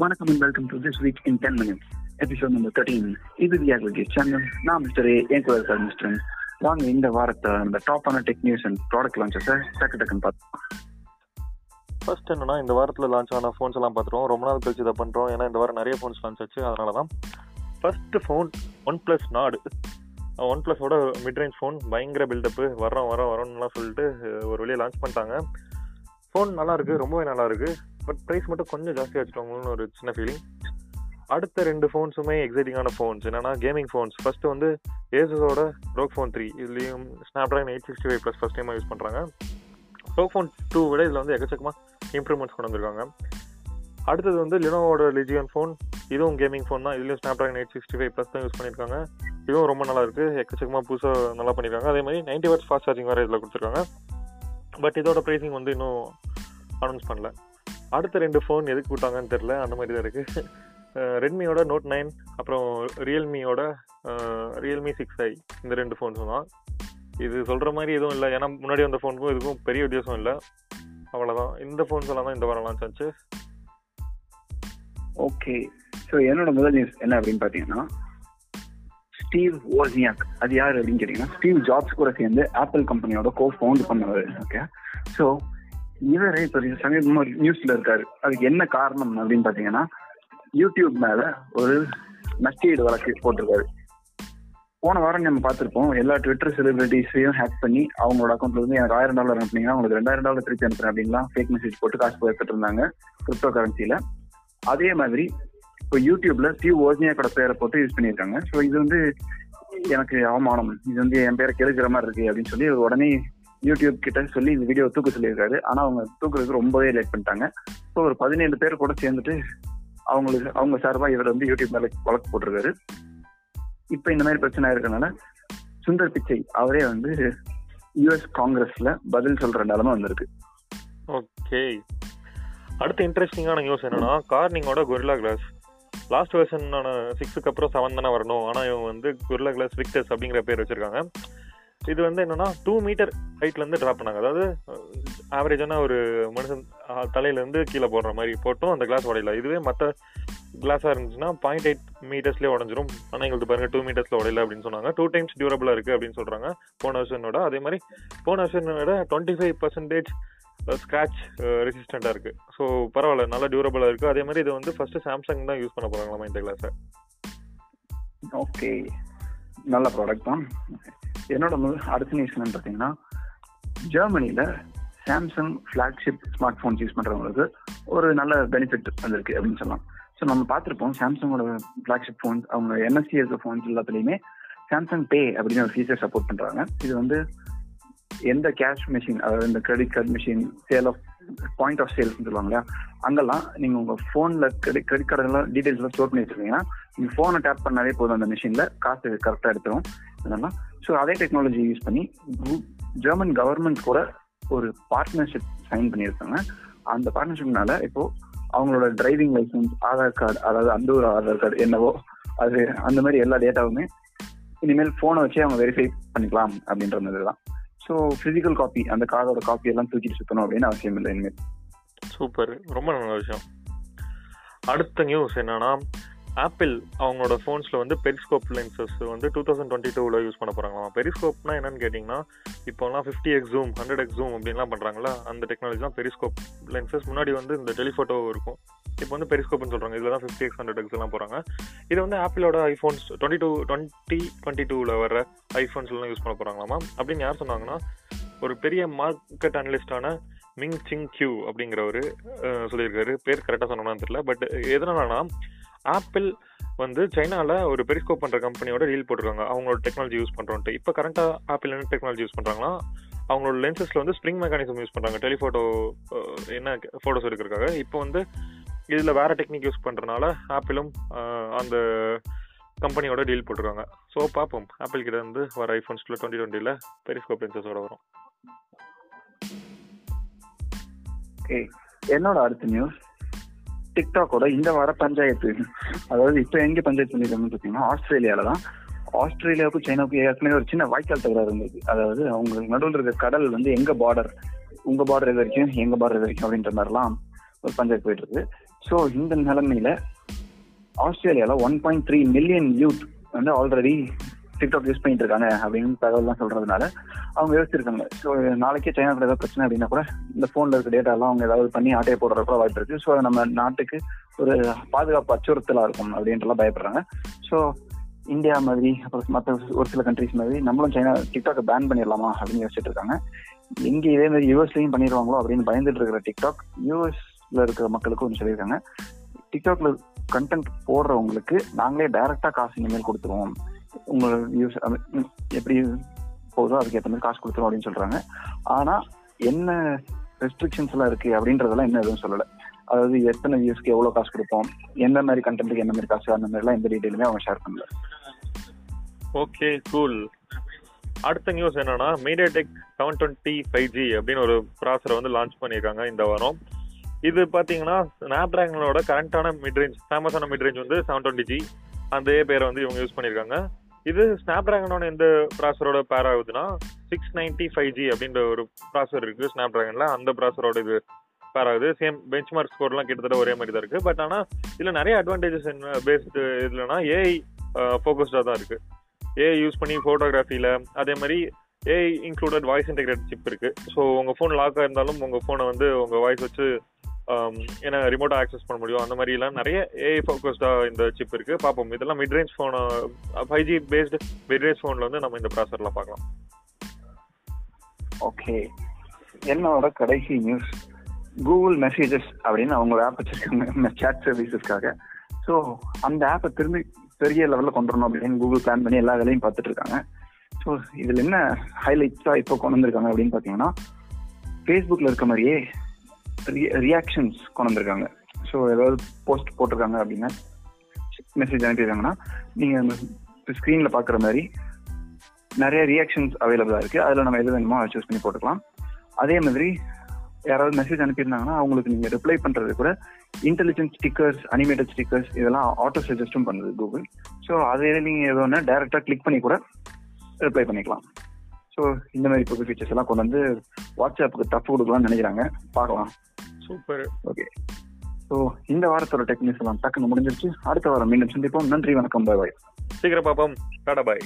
வணக்கம் and welcome to this week in ten minutes episode number thirteen இது the aggregate channel நான் mister A N கூட mister வாங்க இந்த வாரத்தை அந்த டாப்பான டெக் நியூஸ் அண்ட் ப்ராடக்ட் லான்ச்சஸை டக்கு டக்குன்னு பார்த்தோம் ஃபர்ஸ்ட் என்னன்னா இந்த வாரத்தில் லான்ச் ஆன ஃபோன்ஸ் எல்லாம் பார்த்துருவோம். ரொம்ப நாள் கழிச்சு இதை பண்ணுறோம் ஏன்னா இந்த வாரம் நிறைய ஃபோன்ஸ் லான்ச் ஆச்சு. அதனால தான் ஃபர்ஸ்ட் ஃபோன் ஒன் ப்ளஸ் நாடு ஒன் ப்ளஸோட மிட்ரேஞ்ச் ஃபோன் பயங்கர பில்டப்பு வரோம் வரோம் வரோம்லாம் சொல்லிட்டு ஒரு வழியை லான்ச் பண்ணிட்டாங்க. ஃபோன் நல்லாயிருக்கு ரொம்பவே நல்லாயிருக்கு பட் ப்ரைஸ் மட்டும் கொஞ்சம் ஜாஸ்தியாக வச்சுட்டாங்களோன்னு ஒரு சின்ன ஃபீலிங் அடுத்த ரெண்டு ஃபோன்ஸுமே எக்ஸைட்டிங்கான ஃபோன்ஸ் என்னென்னா கேமிங் ஃபோன்ஸ் ஃபர்ஸ்ட் வந்து ஏசஸோட ரோக் ஃபோன் த்ரீ இதுலேயும் Snapdragon eight sixty five plus first டைமாக யூஸ் பண்ணுறாங்க ரோக் ஃபோன் டூ விட இதில் வந்து எக்கச்சக்கமாக இம்ப்ரூவ்மெண்ட்ஸ் கொண்டு வந்திருக்காங்க. அடுத்தது வந்து லினோவோட லிஜியன் ஃபோன் இதுவும் கேமிங் ஃபோன் தான். இதுலேயும் Snapdragon eight sixty five plus தான் யூஸ் பண்ணியிருக்காங்க இதுவும் ரொம்ப நல்லா இருக்குது எக்கச்சக்கமாக புதுசாக நல்லா பண்ணியிருக்காங்க அதே மாதிரி நைன்டி வாட்ஸ் ஃபாஸ்ட் சார்ஜிங் வேறு இதில் கொடுத்துருக்காங்க. பட் இதோட ப்ரைஸிங் வந்து இன்னும் அனௌன்ஸ் பண்ணல. அடுத்த ரெண்டு ஃபோன் எதுக்கு விட்டாங்கன்னு தெரில அந்த மாதிரி தான் இருக்குது ரெட்மியோட நோட் நைன் அப்புறம் ரியல்மியோட ரியல்மி சிக்ஸ் ஐ இந்த ரெண்டு ஃபோன்ஸும் தான். இது சொல்கிற மாதிரி எதுவும் இல்லை. ஏன்னா முன்னாடி வந்த ஃபோனுக்கும் இதுக்கும் பெரிய வித்தியாசம் இல்லை. அவ்வளோதான் இந்த ஃபோன்ஸ் எல்லாம் தான் இந்த வாரம் லான்ச் ஆச்சு. ஓகே ஸோ என்னோட முதல் நியூஸ் என்ன அப்படின்னு பார்த்தீங்கன்னா ஸ்டீவ் ஓசியாக் அது யார் அப்படின்னு கேட்டிங்கன்னா ஸ்டீவ் ஜாப்ஸ் கூட சேர்ந்து ஆப்பிள் கம்பெனியோட கோ ஃபவுண்ட் பண்ணவர். ஓகே ஸோ இவர் இப்போ சமீபமா ஒரு நியூஸில் இருக்காரு. அதுக்கு என்ன காரணம் அப்படின்னு பார்த்தீங்கன்னா யூடியூப் மேலே ஒரு நஷ்டீடு வழக்கு போட்டிருக்காரு. போன வாரம் நம்ம பார்த்துருப்போம் எல்லா ட்விட்டர் செலிபிரிட்டிஸையும் ஹேக் பண்ணி அவங்களோட அக்கௌண்ட்ல இருந்து எனக்கு ஆயிரம் டாலர் அனுப்புனீங்கன்னா உங்களுக்கு ரெண்டாயிரம் டாலர் திருப்பி அனுப்புறேன் அப்படின்லாம் ஃபேக் மெசேஜ் போட்டு காசு எடுத்துட்டு இருந்தாங்க கிரிப்டோ கரன்சியில அதே மாதிரி இப்போ யூடியூப்ல ஸ்டீவ் கூட பேரை போட்டு யூஸ் பண்ணியிருக்காங்க. ஸோ இது வந்து எனக்கு அவமானம். இது வந்து என் பேரை கெடுக்கிற மாதிரி இருக்கு அப்படின்னு சொல்லி உடனே யூடியூப் கிட்ட சொல்லி இந்த வீடியோ தூக்க சொல்லியிருக்காரு. ஆனா அவங்க தூக்குறதுக்கு ரொம்பவே லேட் பண்ணிட்டாங்க. ஸோ ஒரு பதினேழு பேர் கூட சேர்ந்துட்டு அவங்களுக்கு அவங்க சார்பா இவர் வந்து யூடியூப் மேல வழக்கு போட்டிருக்காரு. இப்போ இந்த மாதிரி பிரச்சனை இருக்கனால சுந்தர் பிச்சை அவரே வந்து யுஎஸ் காங்கிரஸ்ல பதில் சொல்ற நிலைமை வந்திருக்கு. ஓகே அடுத்த இன்ட்ரெஸ்டிங்கான நியூஸ் என்னன்னா கார்னிங்கோட கொரிலா கிளாஸ் லாஸ்ட் வெர்ஷனான சிக்ஸுக்கு அப்புறம் செவன் தானே வரணும். ஆனால் இவங்க வந்து கொரில்லா கிளாஸ் விக்டர்ஸ் அப்படிங்கிற பேர் வச்சிருக்காங்க. இது வந்து என்னன்னா டூ மீட்டர் ஹைட்ல இருந்து ட்ராப் பண்ணாங்க. அதாவது ஆவரேஜான ஒரு மனுஷன் தலையிலேருந்து கீழே போடுற மாதிரி போட்டும் அந்த கிளாஸ் உடையல. இதுவே மற்ற கிளாஸாக இருந்துச்சுன்னா பாயிண்ட் எயிட் மீட்டர்ஸ்லேயே உடஞ்சிரும். ஆனால் எங்களுக்கு பாருங்க டூ மீட்டர்ஸில் உடையல அப்படின்னு சொன்னாங்க. டூ டைம்ஸ் டியூரபிளாக இருக்குது அப்படின்னு சொல்கிறாங்க போன வருஷனோட அதே மாதிரி போன வருஷனோட டுவெண்ட்டி ஃபைவ் பர்சன்டேஜ் ஸ்க்ராச் ரெசிஸ்டண்டாக இருக்குது ஸோ பரவாயில்ல நல்லா டியூரபிளாக இருக்குது அதே மாதிரி இது வந்து ஃபஸ்ட்டு சாம்சங் தான் யூஸ் பண்ண போகிறாங்களா இந்த கிளாஸை ஓகே நல்ல ப்ராடக்ட் தான். என்னோட முதல் அடுத்த நியூஸ் என்னன்னு பார்த்தீங்கன்னா ஜெர்மனியில் Samsung flagship smart phones use பண்ணுறவங்களுக்கு ஒரு நல்ல பெனிஃபிட் வந்திருக்கு அப்படின்னு சொல்லலாம். ஸோ நம்ம பார்த்துருப்போம் சாம்சங்கோட ஃப்ளாக்ஷிப் ஃபோன்ஸ் அவங்க என்எஸ்சி இருக்க ஃபோன்ஸ் எல்லாத்துலேயுமே சாம்சங் பே அப்படின்னு ஒரு ஃபீச்சர் சப்போர்ட் பண்ணுறாங்க இது வந்து எந்த கேஷ் மிஷின் அதாவது இந்த credit card machine sale of point of sales சொல்லுவாங்க இல்லையா? அங்கெல்லாம் நீங்க உங்க போன்ல கிரெடிட் கிரெடிட் கார்டு எல்லாம் டீடைல்ஸ் எல்லாம் ஸ்டோர் பண்ணி வச்சிருக்கீங்கன்னா நீங்க போனை டேப் பண்ணாலே போதும் அந்த மிஷின்ல காசு கரெக்டா எடுத்துரும். இதெல்லாம் ஸோ அதே டெக்னாலஜி யூஸ் பண்ணி ஜெர்மன் கவர்மெண்ட் கூட ஒரு பார்ட்னர்ஷிப் சைன் பண்ணியிருக்காங்க. அந்த பார்ட்னர்ஷிப்னால இப்போ அவங்களோட டிரைவிங் லைசன்ஸ் ஆதார் கார்டு அதாவது அந்த ஒரு ஆதார் கார்டு என்னவோ அது அந்த மாதிரி எல்லா டேட்டாவுமே இனிமேல் போனை வச்சே அவங்க வெரிஃபை பண்ணிக்கலாம் அப்படின்ற மாதிரி தான். ஸோ ஃபிசிக்கல் காப்பி அந்த கார்டோட காப்பி எல்லாம் தூக்கிட்டு சுத்தணும் அப்படின்னு அவசியம் இல்லை இனிமேல். சூப்பர். ரொம்ப நல்ல விஷயம். அடுத்த நியூஸ் என்னன்னா ஆப்பிள் அவங்களோட ஃபோன்ஸில் வந்து பெரிஸ்கோப் லென்சஸ் வந்து டூ தௌசண்ட் டுவெண்ட்டி டூவில் யூஸ் பண்ண போகிறாங்களாம் பெரிஸ்கோப்னா என்னன்னு கேட்டிங்கன்னா இப்போலாம் fifty X zoom hundred X zoom அப்படின்லாம் பண்ணுறாங்களா அந்த டெக்னாலஜி தான் பெரிஸ்கோப் லென்சஸ் முன்னாடி வந்து இந்த டெலிஃபோட்டோ இருக்கும். இப்போ வந்து பெரிஸ்கோப்னு சொல்கிறாங்க இதில் தான் ஃபிஃப்டி எக்ஸ் ஹண்ட்ரட் எக்ஸ்லாம் போகிறாங்க இது வந்து ஆப்பிளோட iPhones twenty two twenty twenty டூவில் வர ஐஃபோன்ஸ்லாம் யூஸ் பண்ண போகிறாங்களாமா அப்படின்னு யார் சொன்னாங்கன்னா ஒரு பெரிய மார்க்கெட் அனலிஸ்டான மிங் சிங் கியூ அப்படிங்கிறவர் சொல்லியிருக்காரு. பேர் கரெக்டாக சொன்னோம்னு தெரியல பட் எதனாலனா ஆப்பிள் வந்து சைனாவில் ஒரு பெரிஸ்கோப் பண்ணுற கம்பெனியோட டீல் போட்டிருக்காங்க. அவங்களோட டெக்னாலஜி யூஸ் பண்ணுறோன்ட்டு இப்போ கரண்டா ஆப்பிள் என்ன டெக்னாலஜி யூஸ் பண்ணுறாங்கன்னா அவங்களோட லென்சஸில் வந்து ஸ்ப்ரிங் மெக்கானிசம் யூஸ் பண்ணுறாங்க டெலிஃபோட்டோ என்ன ஃபோட்டோஸ் எடுக்கிறதுக்காக. இப்போ வந்து இதில் வேறு டெக்னிக் யூஸ் பண்ணுறனால ஆப்பிளும் அந்த கம்பெனியோட டீல் போட்டிருக்காங்க. ஸோ பார்ப்போம். ஆப்பிள் கிட்ட இருந்து வர ஐஃபோன்ஸ்ல டுவெண்ட்டி டுவெண்ட்டியில் பெரிஸ்கோப் லென்சஸோட வரும். ஓகே என்னோட அடுத்த நியூஸ் டிக்டாக்கோட இந்த வார பஞ்சாயத்து. அதாவது இப்போ எங்க பஞ்சாயத்து பண்ணிருக்காங்கன்னு பார்த்தீங்கன்னா ஆஸ்திரேலியால தான் ஆஸ்திரேலியாவுக்கும் சைனாவுக்கும் ஏற்கனவே ஒரு சின்ன வாய்க்கால் தகராறு இருந்தது. அதாவது அவங்க நடுவில் இருக்க கடல் வந்து எங்க பார்டர் உங்க பார்டர் எது வரைக்கும் எங்க பார்டர் எது வரைக்கும் அப்படின்ற மாதிரிலாம் ஒரு பஞ்சாயத்து போயிட்டு இருக்கு ஸோ இந்த நிலைமையில ஆஸ்திரேலியால one point three million youth வந்து ஆல்ரெடி டிக்டாக் யூஸ் பண்ணிட்டு இருக்காங்க அப்படின்னு தகவல்லாம் சொல்றதுனால அவங்க யோசிச்சிருக்காங்க. ஸோ நாளைக்கே சைனாவில் ஏதாவது பிரச்சனை அப்படின்னா கூட இந்த ஃபோனில் இருக்க டேட்டாலாம் அவங்க ஏதாவது பண்ணி ஆட்டையை போடுற கூட வாய்ப்பு இருக்கு. ஸோ நம்ம நாட்டுக்கு ஒரு பாதுகாப்பு அச்சுறுத்தலாக இருக்கும் அப்படின்ட்டுலாம் பயப்படுறாங்க. ஸோ இந்தியா மாதிரி அப்புறம் மற்ற ஒரு சில கண்ட்ரிஸ் மாதிரி நம்மளும் சைனா டிக்டாக்கை பேன் பண்ணிடலாமா அப்படின்னு யோசிச்சுட்டு இருக்காங்க. எங்கே இதே மாதிரி யூஎஸ்லையும் பண்ணிடுவாங்களோ அப்படின்னு பயந்துட்டு இருக்கிற டிக்டாக் யூஎஸ்ல இருக்கிற மக்களுக்கு ஒன்று சொல்லியிருக்காங்க. டிக்டாக்ல கண்டென்ட் போடுறவங்களுக்கு நாங்களே டைரக்டா காசு இனிமேல் கொடுத்துருவோம். உங்க யூஸ் எப்படி போகுதோ அதுக்கேற்ற மாதிரி காசு கொடுத்துரும் அப்படின்னு சொல்றாங்க. ஆனா என்ன ரெஸ்ட்ரிக்ஷன்ஸ் எல்லாம் இருக்கு அப்படின்றதெல்லாம் என்ன எதுவும் சொல்லல. அதாவது எத்தனை வியூஸ்க்கு எவ்வளவு காசு கொடுப்போம் எந்த மாதிரி கண்டென்ட்டுக்கு என்ன மாதிரி காசு அந்த மாதிரி எல்லாம் எந்த டீட்டெயிலுமே அவங்க ஷேர் பண்ணல. ஓகே கூல் அடுத்த நியூஸ் என்னன்னா MediaTek seven twenty five G அப்படின்னு ஒரு ப்ராசரை வந்து லான்ச் பண்ணியிருக்காங்க இந்த வாரம். இது பார்த்தீங்கன்னா ஸ்னாப் டிராகனோட கரண்டான மிட்ரேஞ்ச் ஃபேமஸான மிட்ரேஞ்ச் வந்து செவன் டுவெண்ட்டி ஜி அந்த பேரை வந்து இவங்க யூஸ் பண்ணியிருக்காங்க. இது ஸ்னாப் டிராகனோட எந்த ப்ராசரோட பேர் ஆகுதுன்னா சிக்ஸ் நைன்டி ஃபைவ் ஜி அப்படின்ற ஒரு ப்ராசர் இருக்கு ஸ்னாப் டிராகன்ல அந்த ப்ராசரோட இது பேர் ஆகுது. சேம் பெஞ்ச் மார்க் ஸ்கோர்லாம் கிட்டத்தட்ட ஒரே மாதிரி தான் இருக்கு. பட் ஆனால் இதில் நிறைய அட்வான்டேஜஸ் என்ன பேஸ்டு இதுலனா ஏஐ ஃபோக்கஸ்டாக தான் இருக்கு. ஏஐ யூஸ் பண்ணி ஃபோட்டோகிராஃபியில் அதே மாதிரி AI included voice integrate chip இருக்கு. ஸோ உங்கள் ஃபோன் லாக்காக இருந்தாலும் உங்கள் ஃபோனை வந்து உங்கள் வாய்ஸ் வச்சு ஏன்னா ரிமோட்டாக ஆக்சஸ் பண்ண முடியும். அந்த மாதிரிலாம் நிறைய ஏஐ ஃபோக்கஸ்டாக இந்த சிப் இருக்கு. பார்ப்போம். இதெல்லாம் மிட்ரேஞ்ச் ஃபோனை ஃபைவ் ஜி பேஸ்டு மிட்ரேஞ்ச் ஃபோனில் வந்து நம்ம இந்த ப்ராசர்லாம் பார்க்கலாம். ஓகே என்னோட கடைசி நியூஸ் கூகுள் மெசேஜஸ் அப்படின்னு அவங்க ஆப் வச்சிருக்காங்க. சேட் சர்வீசஸ்க்காக ஸோ அந்த ஆப்பை திரும்பி பெரிய லெவலில் கொண்டு வரணும் அப்படின்னு கூகுள் பிளான் பண்ணி எல்லா வேலையும் பார்த்துட்டு இருக்காங்க. ஸோ இதில் என்ன ஹைலைட்ஸாக இப்போ கொண்டு வந்திருக்காங்க அப்படின்னு பார்த்தீங்கன்னா ஃபேஸ்புக்கில் இருக்க மாதிரியே ரியாக்ஷன்ஸ் கொண்டு வந்திருக்காங்க ஸோ ஏதாவது போஸ்ட் போட்டிருக்காங்க அப்படின்னா மெசேஜ் அனுப்பியிருக்காங்கன்னா நீங்கள் ஸ்க்ரீனில் பார்க்குற மாதிரி நிறைய ரியாக்ஷன்ஸ் அவைலபிளாக இருக்குது அதில் நம்ம எது வேணுமோ அதை சூஸ் பண்ணி போட்டுக்கலாம். அதே மாதிரி யாராவது மெசேஜ் அனுப்பியிருந்தாங்கன்னா அவங்களுக்கு நீங்கள் ரிப்ளை பண்ணுறது கூட இன்டெலிஜென்ட் ஸ்டிக்கர்ஸ் அனிமேட்டட் ஸ்டிக்கர்ஸ் இதெல்லாம் ஆட்டோ சஜஸ்டும் பண்ணுது கூகுள் ஸோ அதே நீங்கள் எது ஒன்று டேரெக்டாக கிளிக் பண்ணி கூட ரிப்ளை பண்ணிக்கலாம். ஸோ இந்த மாதிரி புது ஃபீச்சர்ஸ் எல்லாம் கொண்டு வந்து வாட்ஸ்அப்புக்கு தப்பு கொடுக்கலாம்னு நினைக்கிறாங்க. பார்க்கலாம். சூப்பர். ஓகே. ஸோ இந்த வாரத்தோட டெக்னிக்ஸ் எல்லாம் டக்குன்னு முடிஞ்சிருச்சு. அடுத்த வாரம் மீண்டும் சந்திப்போம். நன்றி வணக்கம் பாய் பாய். சீக்கிரம் பார்ப்போம். டாடா பாய்.